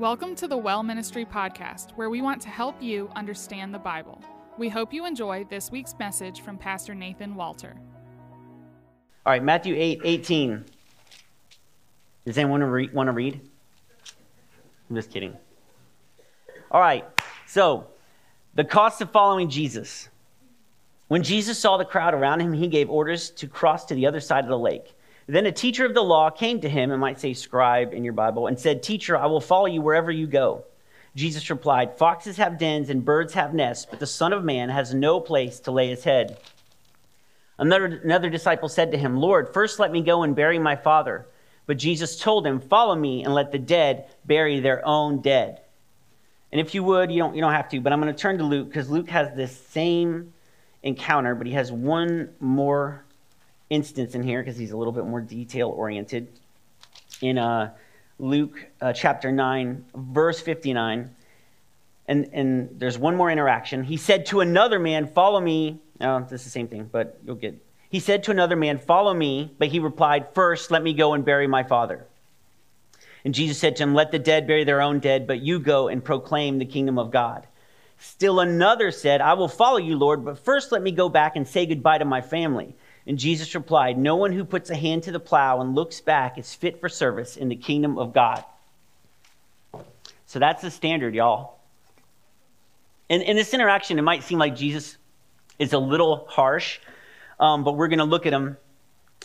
Welcome to the Well Ministry Podcast, where we want to help you understand the Bible. We hope you enjoy this week's message from Pastor Nathan Walter. All right, Matthew 8 18. Does anyone want to read? I'm just kidding. All right, so the cost of following Jesus. When Jesus saw the crowd around him, he gave orders to cross to the other side of the lake. Then a teacher of the law came to him, and might say scribe in your Bible, and said, Teacher, I will follow you wherever you go. Jesus replied, Foxes have dens and birds have nests, but the Son of Man has no place to lay his head. Another, another disciple said to him, Lord, first let me go and bury my father. But Jesus told him, Follow me and let the dead bury their own dead. And if you would, you don't, you don't have to, but I'm going to turn to Luke because Luke has this same encounter, but he has one more instance in here because he's a little bit more detail oriented. In uh, Luke uh, chapter 9, verse 59, and, and there's one more interaction. He said to another man, Follow me. Oh, this is the same thing, but you'll get. He said to another man, Follow me. But he replied, First, let me go and bury my father. And Jesus said to him, Let the dead bury their own dead, but you go and proclaim the kingdom of God. Still another said, I will follow you, Lord, but first let me go back and say goodbye to my family. And Jesus replied, No one who puts a hand to the plow and looks back is fit for service in the kingdom of God. So that's the standard, y'all. In, in this interaction, it might seem like Jesus is a little harsh, um, but we're going to look at him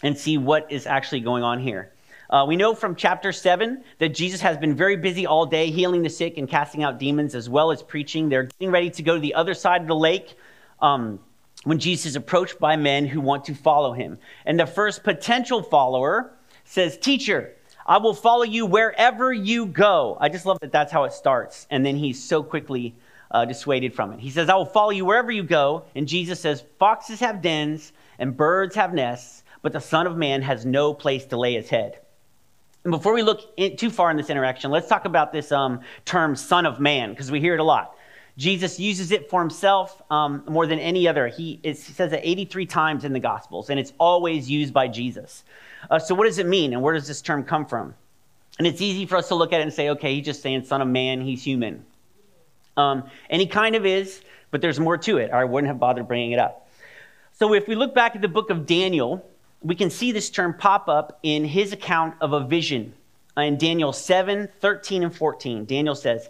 and see what is actually going on here. Uh, we know from chapter 7 that Jesus has been very busy all day healing the sick and casting out demons as well as preaching. They're getting ready to go to the other side of the lake um, when Jesus is approached by men who want to follow him. And the first potential follower says, Teacher, I will follow you wherever you go. I just love that that's how it starts. And then he's so quickly uh, dissuaded from it. He says, I will follow you wherever you go. And Jesus says, Foxes have dens and birds have nests, but the Son of Man has no place to lay his head. And before we look in, too far in this interaction, let's talk about this um, term, Son of Man, because we hear it a lot. Jesus uses it for himself um, more than any other. He, he, says it 83 times in the Gospels, and it's always used by Jesus. Uh, so, what does it mean, and where does this term come from? And it's easy for us to look at it and say, okay, he's just saying Son of Man, he's human. Um, and he kind of is, but there's more to it, I wouldn't have bothered bringing it up. So, if we look back at the book of Daniel, we can see this term pop up in his account of a vision in Daniel 7 13 and 14. Daniel says,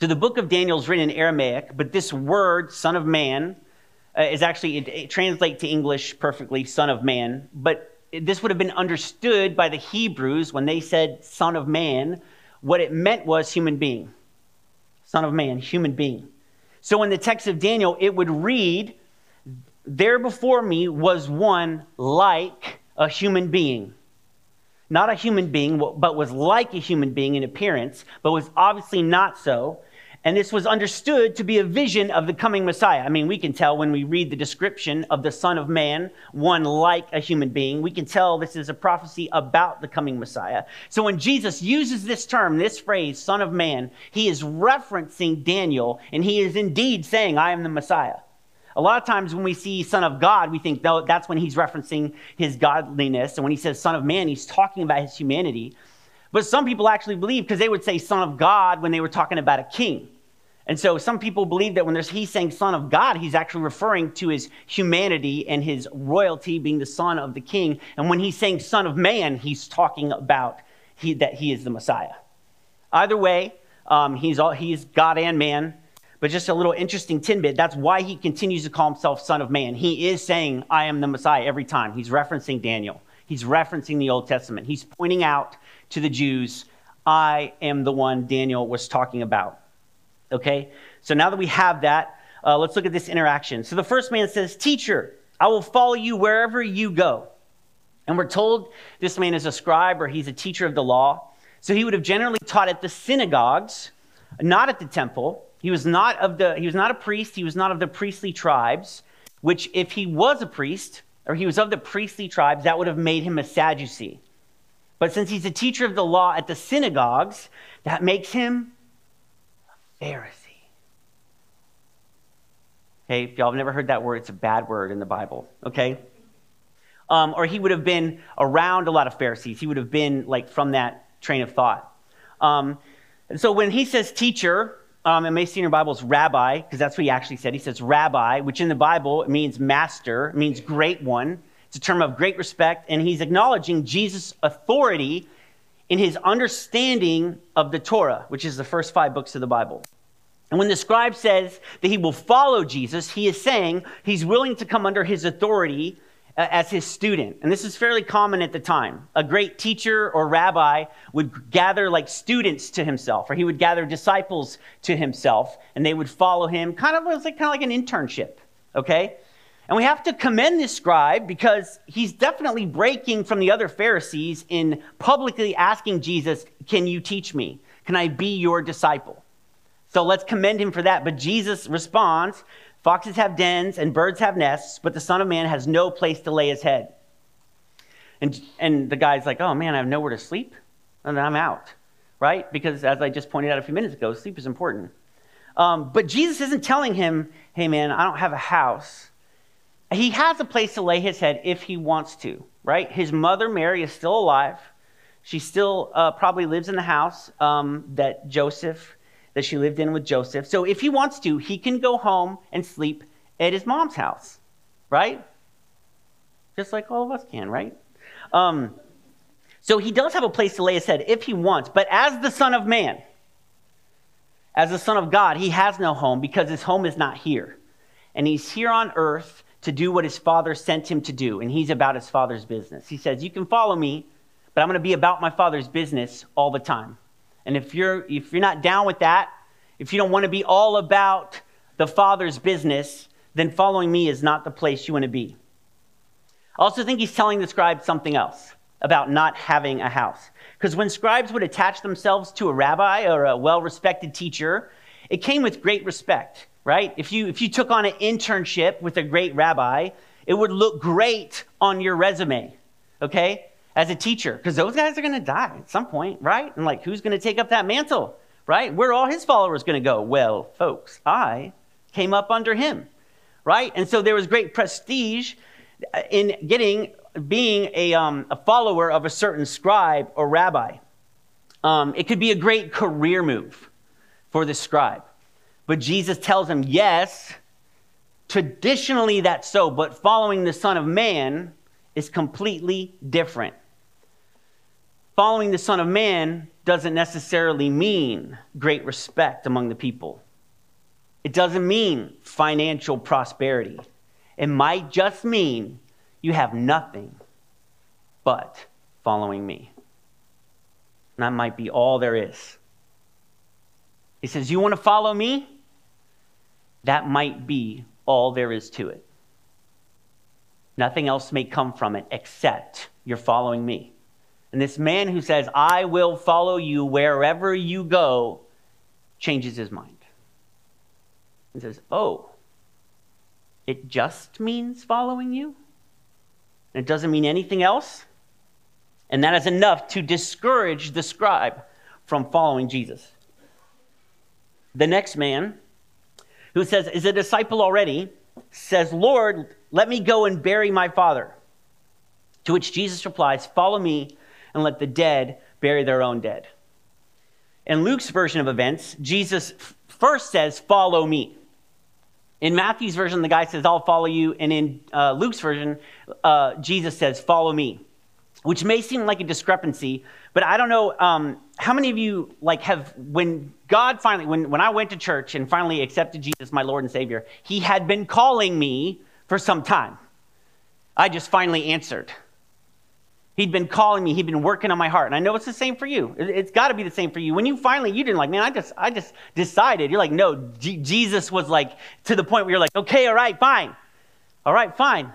So the book of Daniel is written in Aramaic, but this word, son of man, uh, is actually, it, it translates to English perfectly, son of man, but this would have been understood by the Hebrews when they said son of man. What it meant was human being. Son of man, human being. So in the text of Daniel, it would read, there before me was one like a human being. Not a human being, but was like a human being in appearance, but was obviously not so. And this was understood to be a vision of the coming Messiah. I mean, we can tell when we read the description of the Son of Man, one like a human being, we can tell this is a prophecy about the coming Messiah. So when Jesus uses this term, this phrase, Son of Man, he is referencing Daniel, and he is indeed saying, I am the Messiah. A lot of times when we see Son of God, we think that's when he's referencing his godliness. And when he says Son of Man, he's talking about his humanity. But some people actually believe, because they would say Son of God when they were talking about a king. And so some people believe that when he's saying Son of God, he's actually referring to his humanity and his royalty being the Son of the King. And when he's saying Son of Man, he's talking about he, that he is the Messiah. Either way, um, he's, all, he's God and man. But just a little interesting tidbit that's why he continues to call himself Son of Man. He is saying, I am the Messiah every time. He's referencing Daniel, he's referencing the Old Testament. He's pointing out to the Jews, I am the one Daniel was talking about. Okay? So now that we have that, uh, let's look at this interaction. So the first man says, Teacher, I will follow you wherever you go. And we're told this man is a scribe or he's a teacher of the law. So he would have generally taught at the synagogues, not at the temple. He was not of the he was not a priest, he was not of the priestly tribes, which if he was a priest or he was of the priestly tribes, that would have made him a Sadducee. But since he's a teacher of the law at the synagogues, that makes him Pharisee. Okay, if y'all have never heard that word, it's a bad word in the Bible, okay? Um, or he would have been around a lot of Pharisees. He would have been like from that train of thought. Um, so when he says teacher, um, it may see in your Bibles rabbi, because that's what he actually said. He says rabbi, which in the Bible means master, means great one. It's a term of great respect, and he's acknowledging Jesus' authority in his understanding of the Torah, which is the first five books of the Bible. And when the scribe says that he will follow Jesus, he is saying he's willing to come under his authority uh, as his student. And this is fairly common at the time. A great teacher or rabbi would gather like students to himself, or he would gather disciples to himself, and they would follow him, kind of like, kind of like an internship, okay? And we have to commend this scribe because he's definitely breaking from the other Pharisees in publicly asking Jesus, Can you teach me? Can I be your disciple? So let's commend him for that. But Jesus responds Foxes have dens and birds have nests, but the Son of Man has no place to lay his head. And, and the guy's like, oh man, I have nowhere to sleep, and I'm out, right? Because as I just pointed out a few minutes ago, sleep is important. Um, but Jesus isn't telling him, hey man, I don't have a house. He has a place to lay his head if he wants to, right? His mother, Mary, is still alive. She still uh, probably lives in the house um, that Joseph that she lived in with Joseph. So if he wants to, he can go home and sleep at his mom's house, right? Just like all of us can, right? Um, so he does have a place to lay his head if he wants, but as the Son of Man, as the Son of God, he has no home because his home is not here. And he's here on earth to do what his Father sent him to do, and he's about his Father's business. He says, You can follow me, but I'm going to be about my Father's business all the time. And if you're, if you're not down with that, if you don't want to be all about the Father's business, then following me is not the place you want to be. I also think he's telling the scribes something else about not having a house. Because when scribes would attach themselves to a rabbi or a well respected teacher, it came with great respect, right? If you, if you took on an internship with a great rabbi, it would look great on your resume, okay? As a teacher because those guys are going to die at some point, right? And like, who's going to take up that mantle, right? Where are all his followers going to go? Well, folks, I came up under him, right? And so there was great prestige in getting being a, um, a follower of a certain scribe or rabbi. Um, it could be a great career move for the scribe. But Jesus tells him, yes, traditionally that's so, but following the Son of Man is completely different following the Son of Man doesn't necessarily mean great respect among the people. It doesn't mean financial prosperity. It might just mean you have nothing but following me. And that might be all there is. He says, You want to follow me? That might be all there is to it. Nothing else may come from it except you're following me. And this man who says, I will follow you wherever you go, changes his mind and says, Oh, it just means following you? And it doesn't mean anything else? And that is enough to discourage the scribe from following Jesus. The next man, who says, Is a disciple already, says, Lord, let me go and bury my father. To which Jesus replies, Follow me and let the dead bury their own dead. In Luke's version of events, Jesus first says, Follow me. In Matthew's version, the guy says, I'll follow you. And in uh, Luke's version, uh, Jesus says, Follow me, which may seem like a discrepancy, but I don't know um, how many of you like have when God finally, when, when I went to church and finally accepted Jesus, my Lord and Savior, he had been calling me for some time. I just finally answered. He'd been calling me. He'd been working on my heart. And I know it's the same for you. It's got to be the same for you. When you finally, you didn't like, man, I just, I just decided. You're like, no, G- Jesus was like to the point where you're like, okay, all right, fine. All right, fine.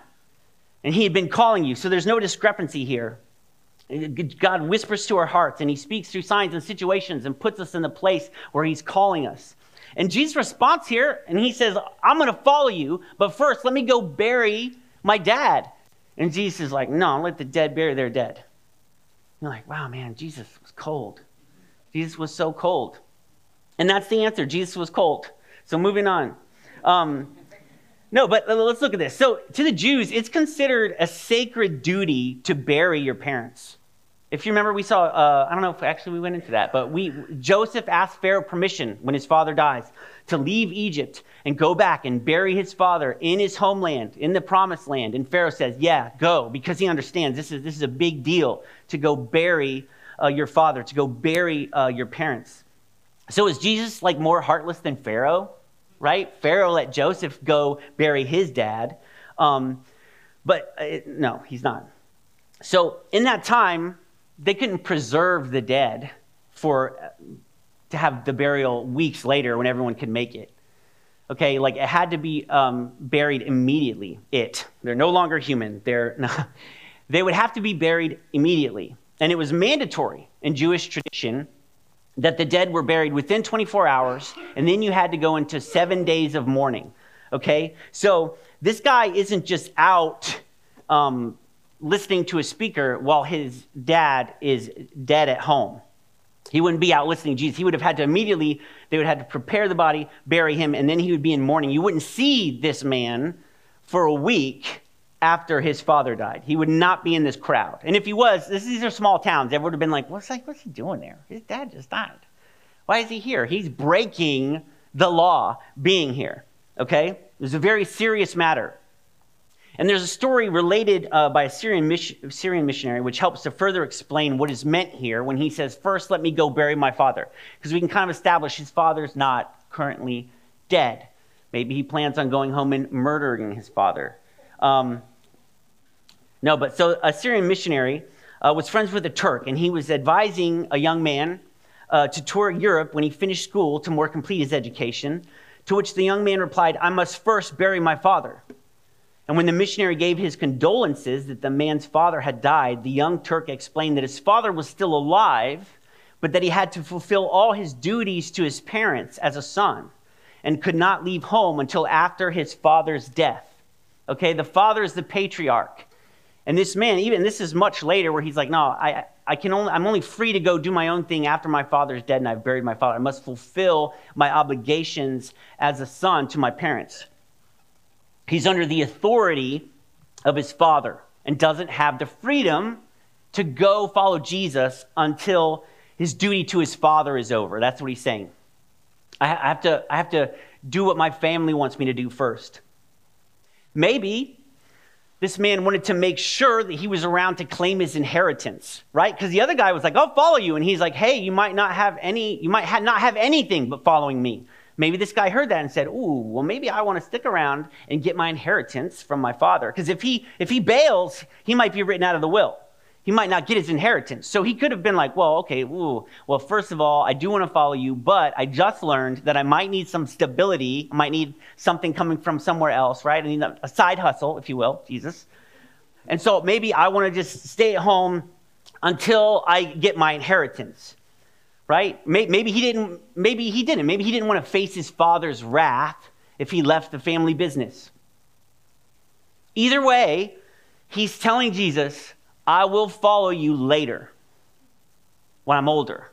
And he had been calling you. So there's no discrepancy here. God whispers to our hearts and he speaks through signs and situations and puts us in the place where he's calling us. And Jesus responds here, and he says, I'm going to follow you, but first let me go bury my dad. And Jesus is like, No, let the dead bury their dead. You're like, wow, man, Jesus was cold. Jesus was so cold. And that's the answer. Jesus was cold. So moving on. Um, no, but let's look at this. So to the Jews, it's considered a sacred duty to bury your parents. If you remember, we saw, uh, I don't know if actually we went into that, but we, Joseph asked Pharaoh permission when his father dies to leave Egypt and go back and bury his father in his homeland, in the promised land. And Pharaoh says, Yeah, go, because he understands this is, this is a big deal to go bury uh, your father, to go bury uh, your parents. So is Jesus like more heartless than Pharaoh? Right? Pharaoh let Joseph go bury his dad. Um, but uh, no, he's not. So in that time, they couldn't preserve the dead for to have the burial weeks later when everyone could make it. Okay, like it had to be um, buried immediately. It. They're no longer human. They're not, they would have to be buried immediately. And it was mandatory in Jewish tradition that the dead were buried within 24 hours, and then you had to go into seven days of mourning. Okay? So this guy isn't just out um, listening to a speaker while his dad is dead at home. He wouldn't be out listening to Jesus. He would have had to immediately, they would have had to prepare the body, bury him, and then he would be in mourning. You wouldn't see this man for a week after his father died. He would not be in this crowd. And if he was, this, these are small towns. Everyone would have been like, what's, like, what's he doing there? His dad just died. Why is he here? He's breaking the law being here. Okay? It was a very serious matter. And there's a story related uh, by a Syrian, mission, Syrian missionary which helps to further explain what is meant here when he says, First, let me go bury my father. Because we can kind of establish his father's not currently dead. Maybe he plans on going home and murdering his father. Um, no, but so a Syrian missionary uh, was friends with a Turk, and he was advising a young man uh, to tour Europe when he finished school to more complete his education. To which the young man replied, I must first bury my father. And when the missionary gave his condolences that the man's father had died, the young Turk explained that his father was still alive, but that he had to fulfill all his duties to his parents as a son and could not leave home until after his father's death. Okay, the father is the patriarch. And this man, even this is much later, where he's like, No, I, I can only, I'm only free to go do my own thing after my father's dead and I've buried my father. I must fulfill my obligations as a son to my parents. He's under the authority of his father and doesn't have the freedom to go follow Jesus until his duty to his father is over. That's what he's saying. I have to, I have to do what my family wants me to do first. Maybe this man wanted to make sure that he was around to claim his inheritance, right? Because the other guy was like, I'll follow you. And he's like, hey, you might not have any, you might ha- not have anything but following me. Maybe this guy heard that and said, "Ooh, well maybe I want to stick around and get my inheritance from my father because if he if he bails, he might be written out of the will. He might not get his inheritance." So he could have been like, "Well, okay, ooh, well first of all, I do want to follow you, but I just learned that I might need some stability, I might need something coming from somewhere else, right? I need a side hustle, if you will, Jesus. And so maybe I want to just stay at home until I get my inheritance." Right? Maybe he didn't, maybe he didn't. Maybe he didn't want to face his father's wrath if he left the family business. Either way, he's telling Jesus, I will follow you later when I'm older,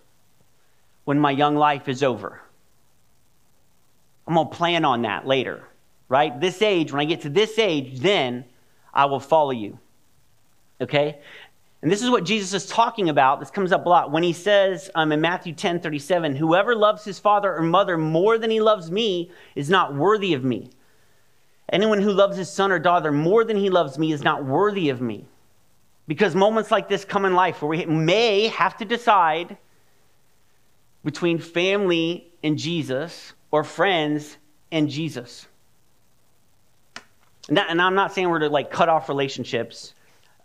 when my young life is over. I'm to plan on that later, right? This age, when I get to this age, then I will follow you. Okay? And this is what Jesus is talking about. This comes up a lot when he says um, in Matthew 10 37, Whoever loves his father or mother more than he loves me is not worthy of me. Anyone who loves his son or daughter more than he loves me is not worthy of me. Because moments like this come in life where we may have to decide between family and Jesus or friends and Jesus. And, that, and I'm not saying we're to like cut off relationships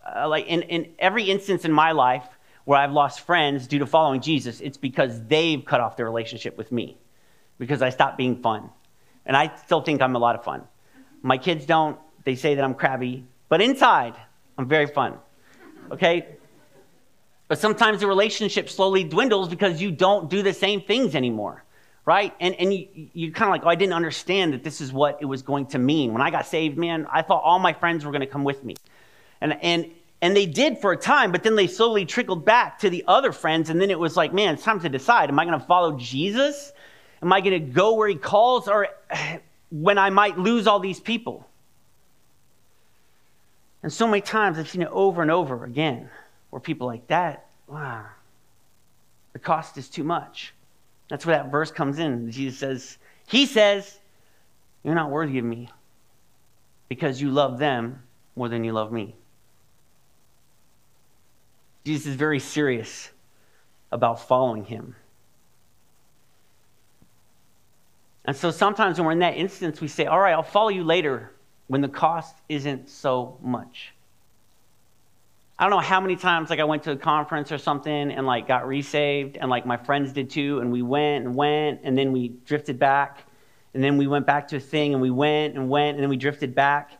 uh, like in, in every instance in my life where I've lost friends due to following Jesus, it's because they've cut off their relationship with me because I stopped being fun. And I still think I'm a lot of fun. My kids don't, they say that I'm crabby, but inside, I'm very fun. Okay? But sometimes the relationship slowly dwindles because you don't do the same things anymore, right? And, and you, you kind of like, oh, I didn't understand that this is what it was going to mean. When I got saved, man, I thought all my friends were going to come with me. And, and, and they did for a time, but then they slowly trickled back to the other friends. And then it was like, man, it's time to decide. Am I going to follow Jesus? Am I going to go where he calls? Or when I might lose all these people? And so many times I've seen it over and over again where people like that, wow, the cost is too much. That's where that verse comes in. Jesus says, He says, You're not worthy of me because you love them more than you love me. Jesus is very serious about following him. And so sometimes when we're in that instance, we say, All right, I'll follow you later when the cost isn't so much. I don't know how many times like I went to a conference or something and like got resaved and like my friends did too and we went and went and then we drifted back and then we went back to a thing and we went and went and then we drifted back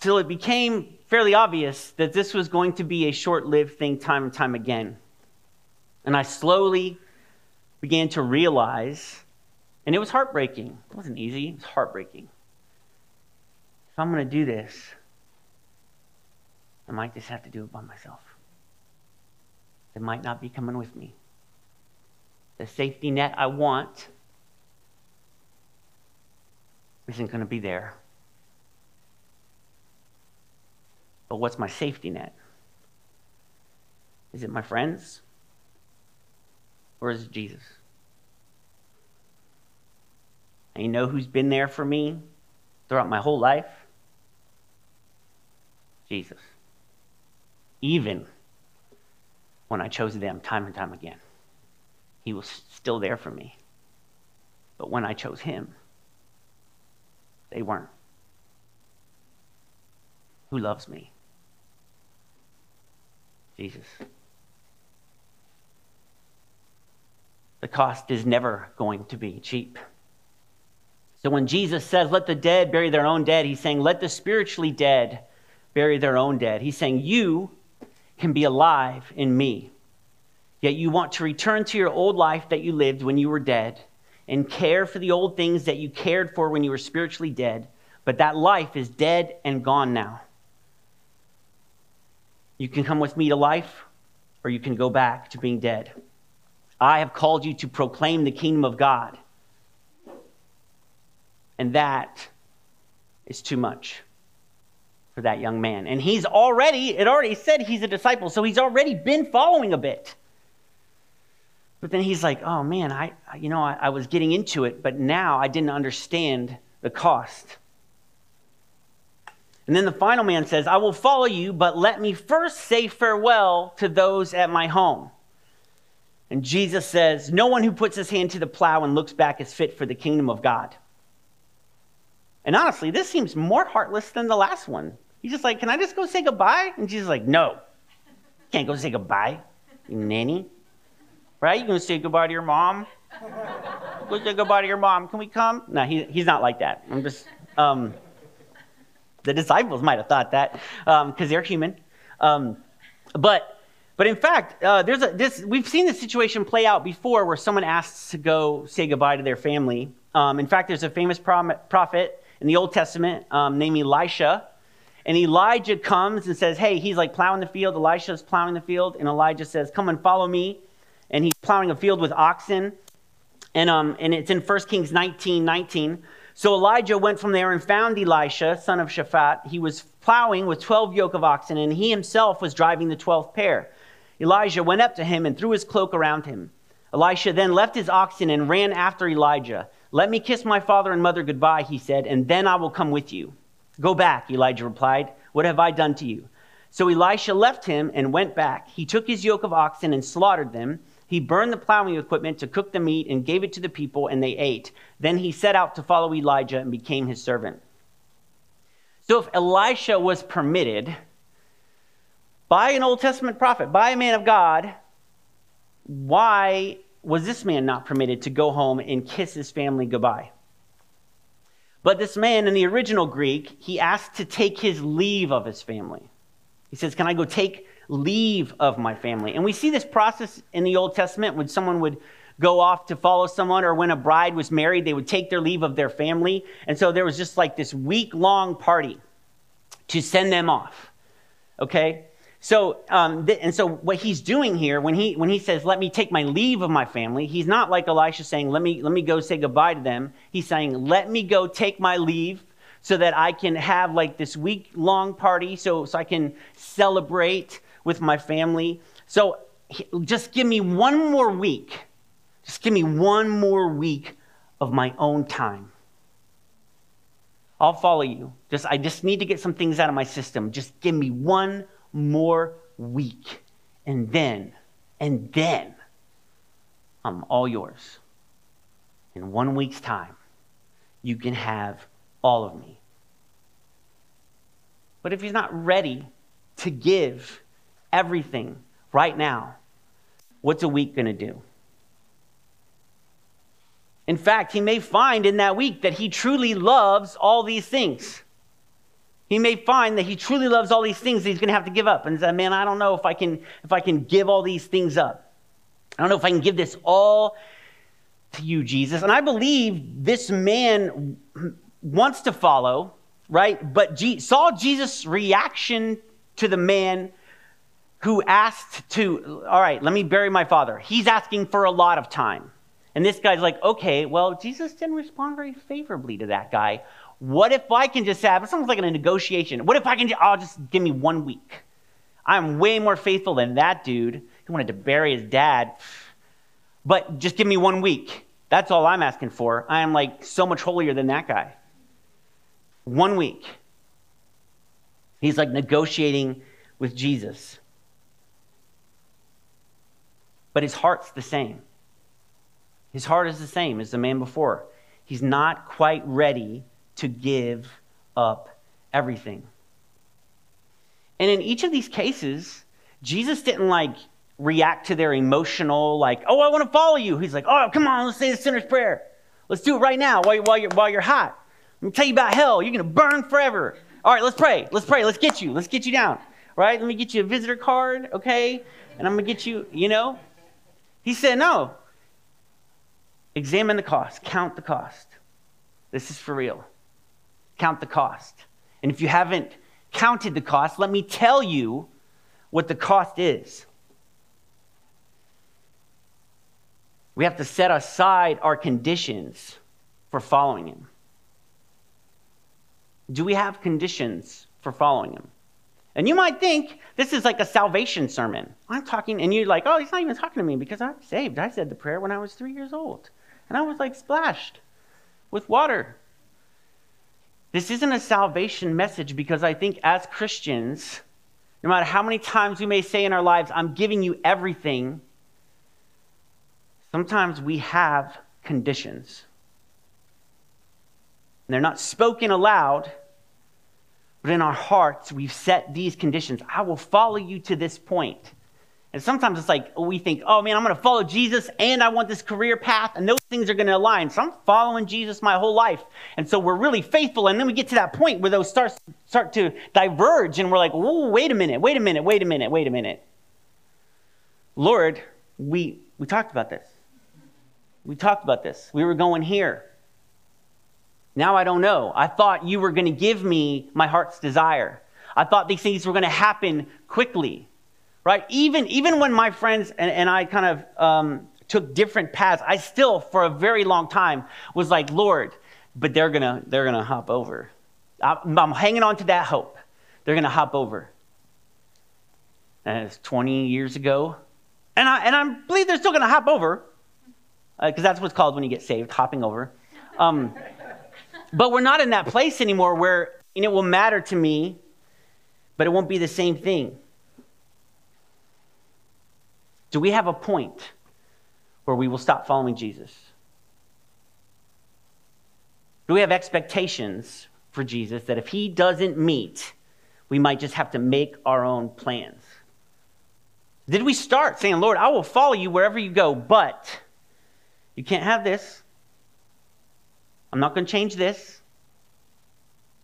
till it became fairly obvious that this was going to be a short-lived thing time and time again. And I slowly began to realize and it was heartbreaking. It wasn't easy, it was heartbreaking. If I'm going to do this, I might just have to do it by myself. They might not be coming with me. The safety net I want isn't going to be there. But what's my safety net? Is it my friends? Or is it Jesus? And you know who's been there for me throughout my whole life? Jesus even when I chose them time and time again. He was still there for me. But when I chose him, they weren't. Who loves me? Jesus. The cost is never going to be cheap. So when Jesus says, Let the dead bury their own dead, he's saying, Let the spiritually dead bury their own dead. He's saying, You can be alive in me. Yet you want to return to your old life that you lived when you were dead and care for the old things that you cared for when you were spiritually dead, but that life is dead and gone now. You can come with me to life, or you can go back to being dead. I have called you to proclaim the kingdom of God. And that is too much for that young man. And he's already, it already said he's a disciple, so he's already been following a bit. But then he's like, oh man, I, you know, I, I was getting into it, but now I didn't understand the cost. And then the final man says, I will follow you, but let me first say farewell to those at my home. And Jesus says, No one who puts his hand to the plow and looks back is fit for the kingdom of God. And honestly, this seems more heartless than the last one. He's just like, Can I just go say goodbye? And Jesus is like, No. Can't go say goodbye, you nanny. Right? You gonna say goodbye to your mom? go say goodbye to your mom. Can we come? No, he, he's not like that. I'm just, um, the disciples might have thought that because um, they're human. Um, but, but in fact, uh, there's a, this, we've seen this situation play out before where someone asks to go say goodbye to their family. Um, in fact, there's a famous prophet in the Old Testament um, named Elisha and Elijah comes and says, Hey, he's like plowing the field. Elisha's plowing the field. And Elijah says, Come and follow me. And he's plowing a field with oxen. And, um, and it's in 1 Kings 19 19. So Elijah went from there and found Elisha, son of Shaphat. He was plowing with 12 yoke of oxen, and he himself was driving the 12th pair. Elijah went up to him and threw his cloak around him. Elisha then left his oxen and ran after Elijah. Let me kiss my father and mother goodbye, he said, and then I will come with you. Go back, Elijah replied. What have I done to you? So Elisha left him and went back. He took his yoke of oxen and slaughtered them. He burned the plowing equipment to cook the meat and gave it to the people, and they ate. Then he set out to follow Elijah and became his servant. So if Elisha was permitted by an Old Testament prophet, by a man of God, why was this man not permitted to go home and kiss his family goodbye? But this man in the original Greek, he asked to take his leave of his family. He says, Can I go take leave of my family? And we see this process in the Old Testament when someone would go off to follow someone, or when a bride was married, they would take their leave of their family. And so there was just like this week long party to send them off. Okay? So, um, th- and so what he's doing here, when he, when he says, let me take my leave of my family, he's not like Elisha saying, let me, let me go say goodbye to them. He's saying, let me go take my leave so that I can have like this week long party so, so I can celebrate with my family. So just give me one more week. Just give me one more week of my own time. I'll follow you. Just I just need to get some things out of my system. Just give me one more week. And then, and then, I'm all yours. In one week's time, you can have all of me. But if he's not ready to give everything right now, what's a week going to do? In fact, he may find in that week that he truly loves all these things. He may find that he truly loves all these things that he's going to have to give up. And say man i don't know if i can if i can give all these things up. I don't know if i can give this all to you jesus. And i believe this man wants to follow right? But G- saw jesus reaction to the man who asked to all right let me bury my father he's asking for a lot of time and this guy's like okay well jesus didn't respond very favorably to that guy what if I can just have, it sounds like a negotiation. What if I can, I'll just give me one week. I'm way more faithful than that dude. He wanted to bury his dad. But just give me one week. That's all I'm asking for. I am like so much holier than that guy. One week. He's like negotiating with Jesus. But his heart's the same. His heart is the same as the man before. He's not quite ready to give up everything. And in each of these cases, Jesus didn't like react to their emotional, like, oh, I want to follow you. He's like, oh, come on, let's say the sinner's prayer. Let's do it right now while, while, you're, while you're hot. Let me tell you about hell. You're going to burn forever. All right, let's pray. Let's pray. Let's get you. Let's get you down. Right? Let me get you a visitor card, okay? And I'm going to get you, you know? He said, no. Examine the cost, count the cost. This is for real count the cost. And if you haven't counted the cost, let me tell you what the cost is. We have to set aside our conditions for following Him. Do we have conditions for following Him? And you might think this is like a salvation sermon. I'm talking, and you're like, oh, he's not even talking to me because I'm saved. I said the prayer when I was three years old. And I was like splashed with water. This isn't a salvation message because I think as Christians, no matter how many times we may say in our lives, I'm giving you everything, sometimes we have conditions. And they're not spoken aloud, but in our hearts, we've set these conditions. I will follow you to this point. And sometimes it's like we think, oh man, I'm going to follow Jesus and I want this career path, and those things are going to align. So I'm following Jesus my whole life. And so we're really faithful. And then we get to that point where those start, start to diverge, and we're like, whoa, wait a minute, wait a minute, wait a minute, wait a minute. Lord, we, we talked about this. We talked about this. We were going here. Now I don't know. I thought you were going to give me my heart's desire. I thought these things were going to happen quickly right? Even, even when my friends and, and I kind of um, took different paths, I still, for a very long time, was like, Lord, but they're gonna, they're gonna hop over. I'm, I'm hanging on to that hope. They're gonna hop over. And it's 20 years ago. And I, and I believe they're still gonna hop over, because uh, that's what's called when you get saved, hopping over. Um, but we're not in that place anymore where it will matter to me, but it won't be the same thing. Do we have a point where we will stop following Jesus? Do we have expectations for Jesus that if he doesn't meet, we might just have to make our own plans? Did we start saying, Lord, I will follow you wherever you go, but you can't have this. I'm not going to change this.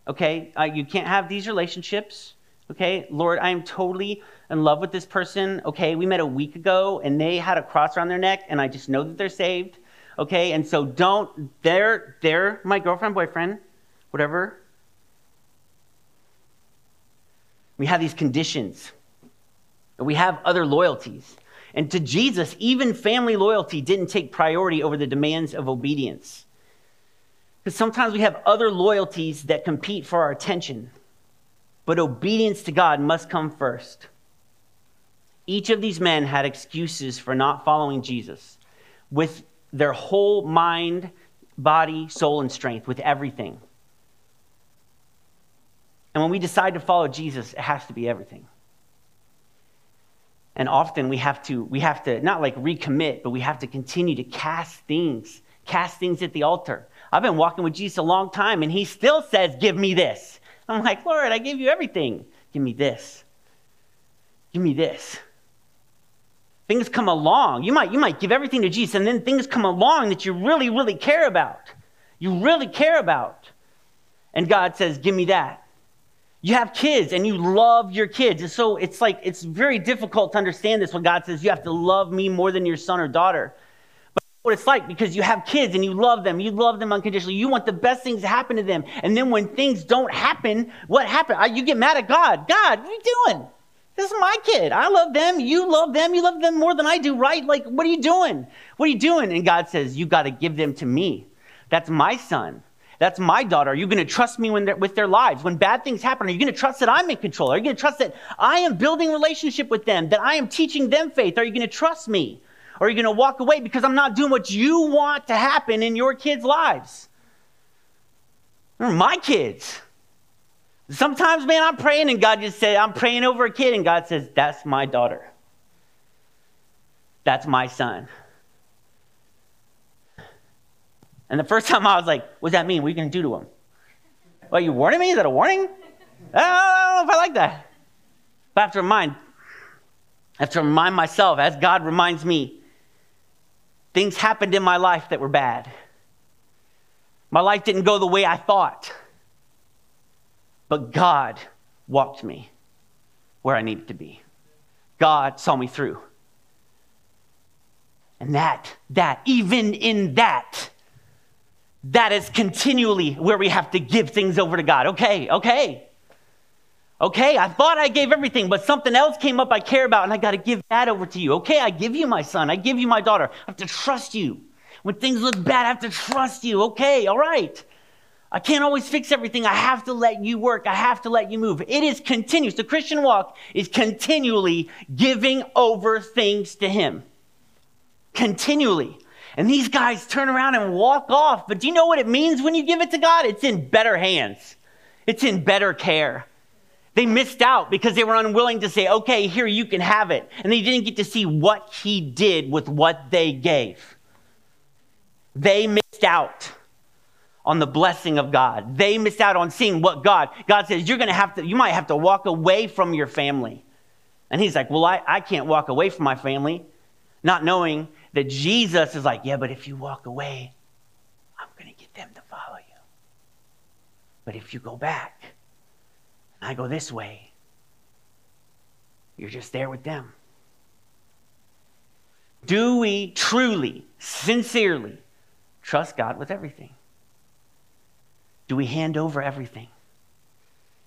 Okay, uh, you can't have these relationships. Okay, Lord, I am totally in love with this person. Okay, we met a week ago and they had a cross around their neck, and I just know that they're saved. Okay, and so don't, they're, they're my girlfriend, boyfriend, whatever. We have these conditions, we have other loyalties. And to Jesus, even family loyalty didn't take priority over the demands of obedience. Because sometimes we have other loyalties that compete for our attention, but obedience to God must come first. Each of these men had excuses for not following Jesus with their whole mind, body, soul, and strength, with everything. And when we decide to follow Jesus, it has to be everything. And often we have to, we have to not like recommit, but we have to continue to cast things, cast things at the altar. I've been walking with Jesus a long time, and he still says, Give me this. I'm like, Lord, I gave you everything. Give me this. Give me this. Things come along. You might, you might give everything to Jesus, and then things come along that you really, really care about. You really care about. And God says, Give me that. You have kids and you love your kids. And so it's like, it's very difficult to understand this when God says you have to love me more than your son or daughter. What it's like because you have kids and you love them, you love them unconditionally. You want the best things to happen to them. And then when things don't happen, what happened? You get mad at God. God, what are you doing? This is my kid. I love them. You love them. You love them more than I do, right? Like, what are you doing? What are you doing? And God says, You got to give them to me. That's my son. That's my daughter. Are you going to trust me with their lives? When bad things happen, are you going to trust that I'm in control? Are you going to trust that I am building relationship with them, that I am teaching them faith? Are you going to trust me? Or are you going to walk away because I'm not doing what you want to happen in your kids' lives? They're my kids. Sometimes, man, I'm praying and God just said, I'm praying over a kid, and God says, That's my daughter. That's my son. And the first time I was like, what does that mean? What are you going to do to him? Are you warning me? Is that a warning? I don't know if I like that. But I have to remind, I have to remind myself, as God reminds me, things happened in my life that were bad. My life didn't go the way I thought. But God walked me where I needed to be. God saw me through. And that, that, even in that, that is continually where we have to give things over to God. Okay, okay. Okay, I thought I gave everything, but something else came up I care about, and I got to give that over to you. Okay, I give you my son. I give you my daughter. I have to trust you. When things look bad, I have to trust you. Okay, all right. I can't always fix everything. I have to let you work. I have to let you move. It is continuous. The Christian walk is continually giving over things to Him. Continually. And these guys turn around and walk off. But do you know what it means when you give it to God? It's in better hands, it's in better care. They missed out because they were unwilling to say, okay, here, you can have it. And they didn't get to see what he did with what they gave. They missed out on the blessing of God. They missed out on seeing what God, God says, you're going to have to, you might have to walk away from your family. And he's like, well, I, I can't walk away from my family, not knowing that Jesus is like, yeah, but if you walk away, I'm going to get them to follow you. But if you go back, I go this way, you're just there with them. Do we truly, sincerely trust God with everything? Do we hand over everything?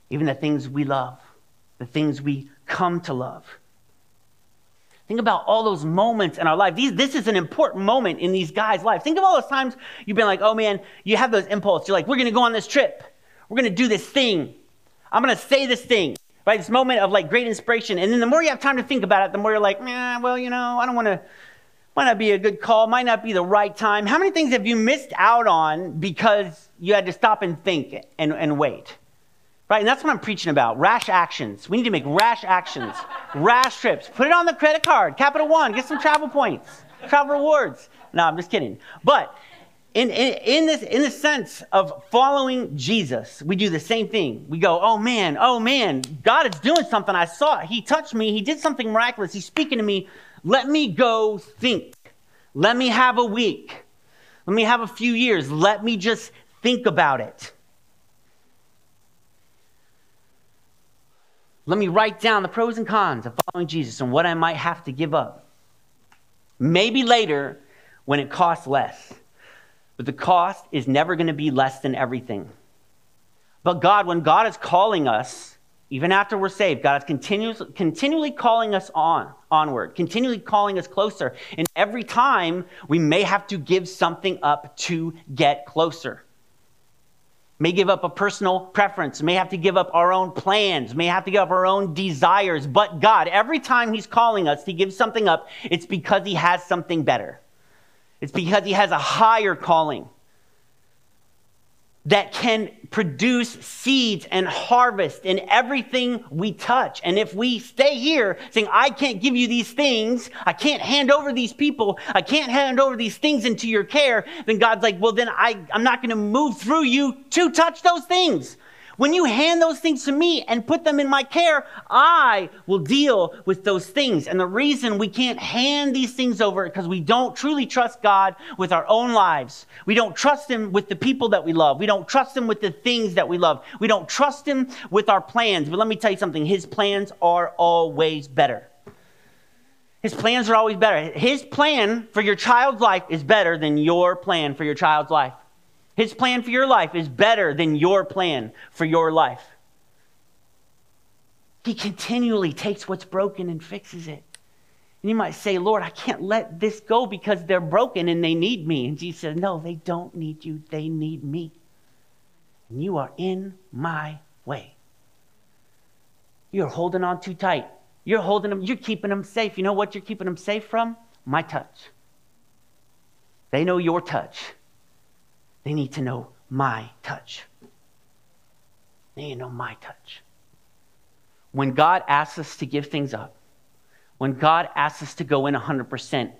Even the things we love, the things we come to love. Think about all those moments in our life. These, this is an important moment in these guys' lives. Think of all those times you've been like, oh man, you have those impulses. You're like, we're going to go on this trip. We're going to do this thing. I'm going to say this thing. Right? This moment of like great inspiration. And then the more you have time to think about it, the more you're like, man, well, you know, I don't want to, might not be a good call, might not be the right time. How many things have you missed out on because you had to stop and think and, and wait? Right? And that's what I'm preaching about rash actions. We need to make rash actions, rash trips. Put it on the credit card, Capital One, get some travel points, travel rewards. No, I'm just kidding. But in, in, in, this, in the sense of following Jesus, we do the same thing. We go, oh man, oh man, God is doing something. I saw it. He touched me. He did something miraculous. He's speaking to me. Let me go think. Let me have a week. Let me have a few years. Let me just think about it. Let me write down the pros and cons of following Jesus and what I might have to give up. Maybe later when it costs less. But the cost is never going to be less than everything. But God, when God is calling us, even after we're saved, God is continuously, continually calling us on, onward, continually calling us closer. And every time we may have to give something up to get closer. May give up a personal preference, may have to give up our own plans, may have to give up our own desires. But God, every time He's calling us to give something up, it's because He has something better. It's because He has a higher calling that can produce seeds and harvest in everything we touch. And if we stay here saying, I can't give you these things, I can't hand over these people, I can't hand over these things into your care, then God's like, well, then I, I'm not going to move through you to touch those things. When you hand those things to me and put them in my care, I will deal with those things. And the reason we can't hand these things over is because we don't truly trust God with our own lives. We don't trust Him with the people that we love. We don't trust Him with the things that we love. We don't trust Him with our plans. But let me tell you something His plans are always better. His plans are always better. His plan for your child's life is better than your plan for your child's life. His plan for your life is better than your plan for your life. He continually takes what's broken and fixes it. And you might say, Lord, I can't let this go because they're broken and they need me. And Jesus says, No, they don't need you, they need me. And you are in my way. You're holding on too tight. You're holding them, you're keeping them safe. You know what you're keeping them safe from? My touch. They know your touch. They need to know my touch. They need to know my touch. When God asks us to give things up, when God asks us to go in 100%,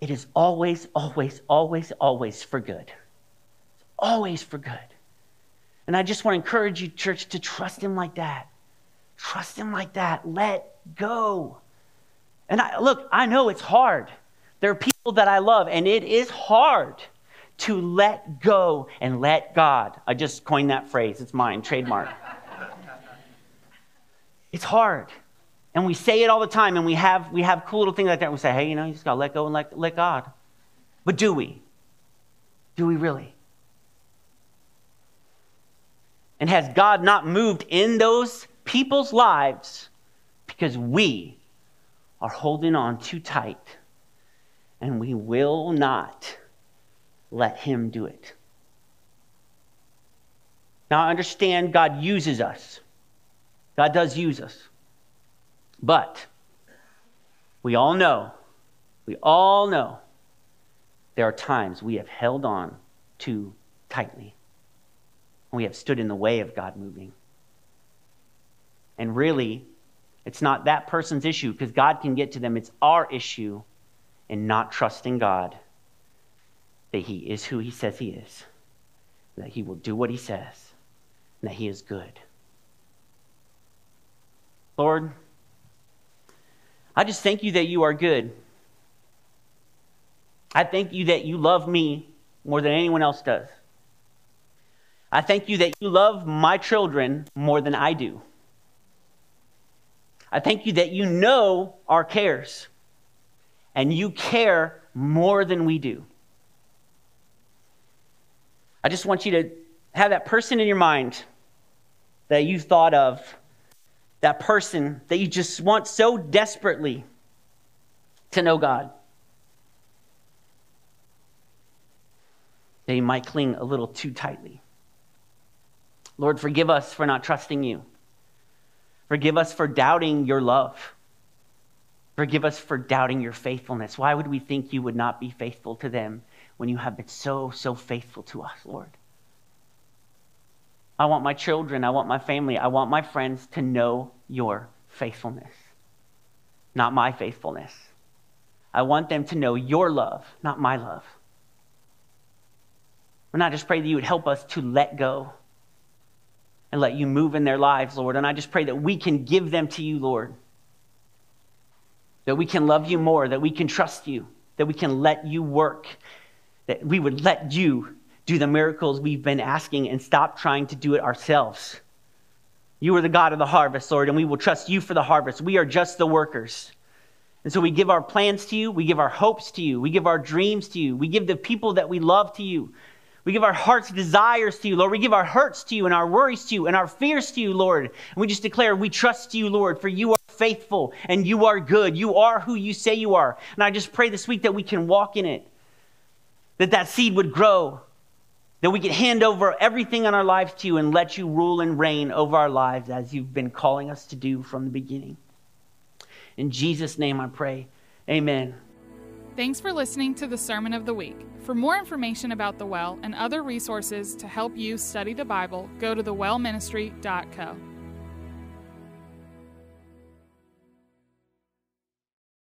it is always, always, always, always for good. It's always for good. And I just want to encourage you, church, to trust Him like that. Trust Him like that. Let go. And I, look, I know it's hard. There are people that I love, and it is hard to let go and let God. I just coined that phrase, it's mine, trademark. it's hard. And we say it all the time, and we have, we have cool little things like that. We say, hey, you know, you just got to let go and let, let God. But do we? Do we really? And has God not moved in those people's lives because we are holding on too tight and we will not let Him do it. Now, I understand God uses us. God does use us. But we all know, we all know there are times we have held on too tightly. And we have stood in the way of God moving. And really, it's not that person's issue because God can get to them. It's our issue in not trusting God that he is who he says he is, that he will do what he says, and that he is good. Lord, I just thank you that you are good. I thank you that you love me more than anyone else does. I thank you that you love my children more than I do. I thank you that you know our cares and you care more than we do. I just want you to have that person in your mind that you thought of, that person that you just want so desperately to know God. That you might cling a little too tightly. Lord, forgive us for not trusting you. Forgive us for doubting your love. Forgive us for doubting your faithfulness. Why would we think you would not be faithful to them when you have been so, so faithful to us, Lord. I want my children, I want my family, I want my friends to know your faithfulness, not my faithfulness. I want them to know your love, not my love. And I just pray that you would help us to let go and let you move in their lives, Lord. And I just pray that we can give them to you, Lord. That we can love you more, that we can trust you, that we can let you work that we would let you do the miracles we've been asking and stop trying to do it ourselves. You are the God of the harvest, Lord, and we will trust you for the harvest. We are just the workers. And so we give our plans to you, we give our hopes to you, we give our dreams to you, we give the people that we love to you. We give our heart's desires to you, Lord. We give our hurts to you and our worries to you and our fears to you, Lord. And we just declare we trust you, Lord, for you are faithful and you are good. You are who you say you are. And I just pray this week that we can walk in it, that that seed would grow, that we could hand over everything in our lives to you and let you rule and reign over our lives as you've been calling us to do from the beginning. In Jesus' name I pray. Amen. Thanks for listening to the Sermon of the Week. For more information about the well and other resources to help you study the Bible, go to thewellministry.co.